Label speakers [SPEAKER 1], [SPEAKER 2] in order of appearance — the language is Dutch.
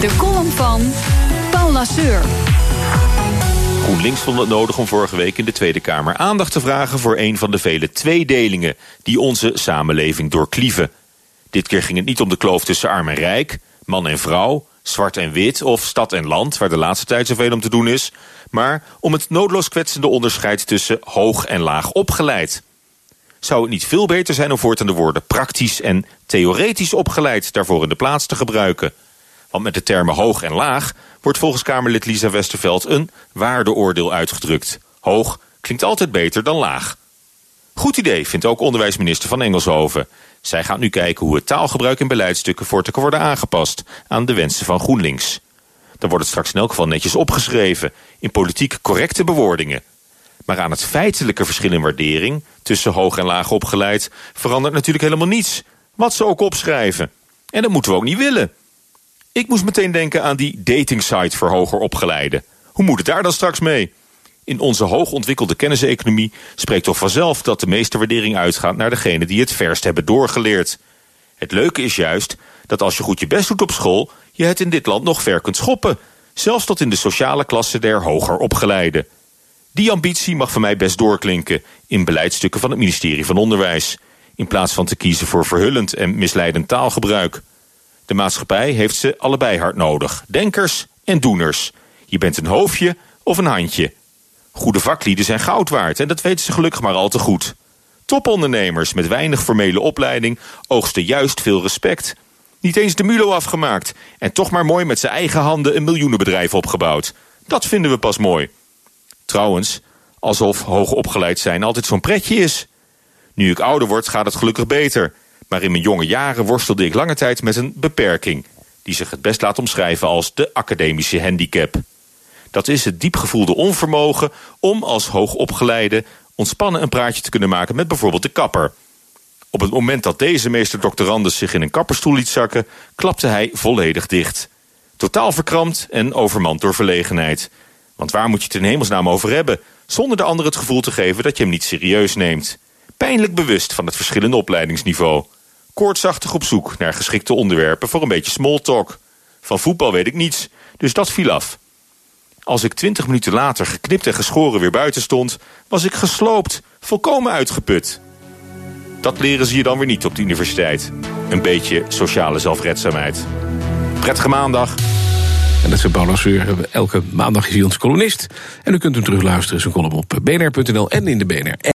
[SPEAKER 1] De column van Paul Lasseur.
[SPEAKER 2] GroenLinks vond het nodig om vorige week in de Tweede Kamer aandacht te vragen voor een van de vele tweedelingen die onze samenleving doorklieven. Dit keer ging het niet om de kloof tussen arm en rijk, man en vrouw, zwart en wit of stad en land, waar de laatste tijd zoveel om te doen is, maar om het noodloos kwetsende onderscheid tussen hoog en laag opgeleid. Zou het niet veel beter zijn om voortaan de woorden praktisch en theoretisch opgeleid daarvoor in de plaats te gebruiken? Want met de termen hoog en laag wordt volgens Kamerlid Lisa Westerveld een waardeoordeel uitgedrukt. Hoog klinkt altijd beter dan laag. Goed idee, vindt ook onderwijsminister van Engelshoven. Zij gaat nu kijken hoe het taalgebruik in beleidsstukken voor te worden aangepast aan de wensen van GroenLinks. Dan wordt het straks in elk geval netjes opgeschreven, in politiek correcte bewoordingen. Maar aan het feitelijke verschil in waardering tussen hoog en laag opgeleid verandert natuurlijk helemaal niets. Wat ze ook opschrijven. En dat moeten we ook niet willen. Ik moest meteen denken aan die datingsite voor hoger opgeleiden. Hoe moet het daar dan straks mee? In onze hoogontwikkelde kenniseconomie spreekt toch vanzelf dat de meeste waardering uitgaat naar degene die het verst hebben doorgeleerd. Het leuke is juist dat als je goed je best doet op school, je het in dit land nog ver kunt schoppen. Zelfs tot in de sociale klasse der hoger opgeleiden. Die ambitie mag van mij best doorklinken in beleidsstukken van het ministerie van Onderwijs. In plaats van te kiezen voor verhullend en misleidend taalgebruik. De maatschappij heeft ze allebei hard nodig. Denkers en doeners. Je bent een hoofdje of een handje. Goede vaklieden zijn goud waard en dat weten ze gelukkig maar al te goed. Topondernemers met weinig formele opleiding oogsten juist veel respect. Niet eens de mulo afgemaakt en toch maar mooi met zijn eigen handen een miljoenenbedrijf opgebouwd. Dat vinden we pas mooi. Trouwens, alsof hoogopgeleid zijn altijd zo'n pretje is. Nu ik ouder word gaat het gelukkig beter. Maar in mijn jonge jaren worstelde ik lange tijd met een beperking... die zich het best laat omschrijven als de academische handicap. Dat is het diepgevoelde onvermogen om als hoogopgeleide... ontspannen een praatje te kunnen maken met bijvoorbeeld de kapper. Op het moment dat deze meester doctorandus zich in een kapperstoel liet zakken... klapte hij volledig dicht. Totaal verkrampt en overmand door verlegenheid. Want waar moet je het in hemelsnaam over hebben... zonder de ander het gevoel te geven dat je hem niet serieus neemt? Pijnlijk bewust van het verschillende opleidingsniveau koortsachtig op zoek naar geschikte onderwerpen voor een beetje small talk. Van voetbal weet ik niets, dus dat viel af. Als ik twintig minuten later geknipt en geschoren weer buiten stond... was ik gesloopt, volkomen uitgeput. Dat leren ze je dan weer niet op de universiteit. Een beetje sociale zelfredzaamheid. Prettige maandag.
[SPEAKER 3] En dat is Paul Lasseur. Elke maandag is hij ons columnist. En u kunt hem terugluisteren, zijn column op bnr.nl en in de BNR.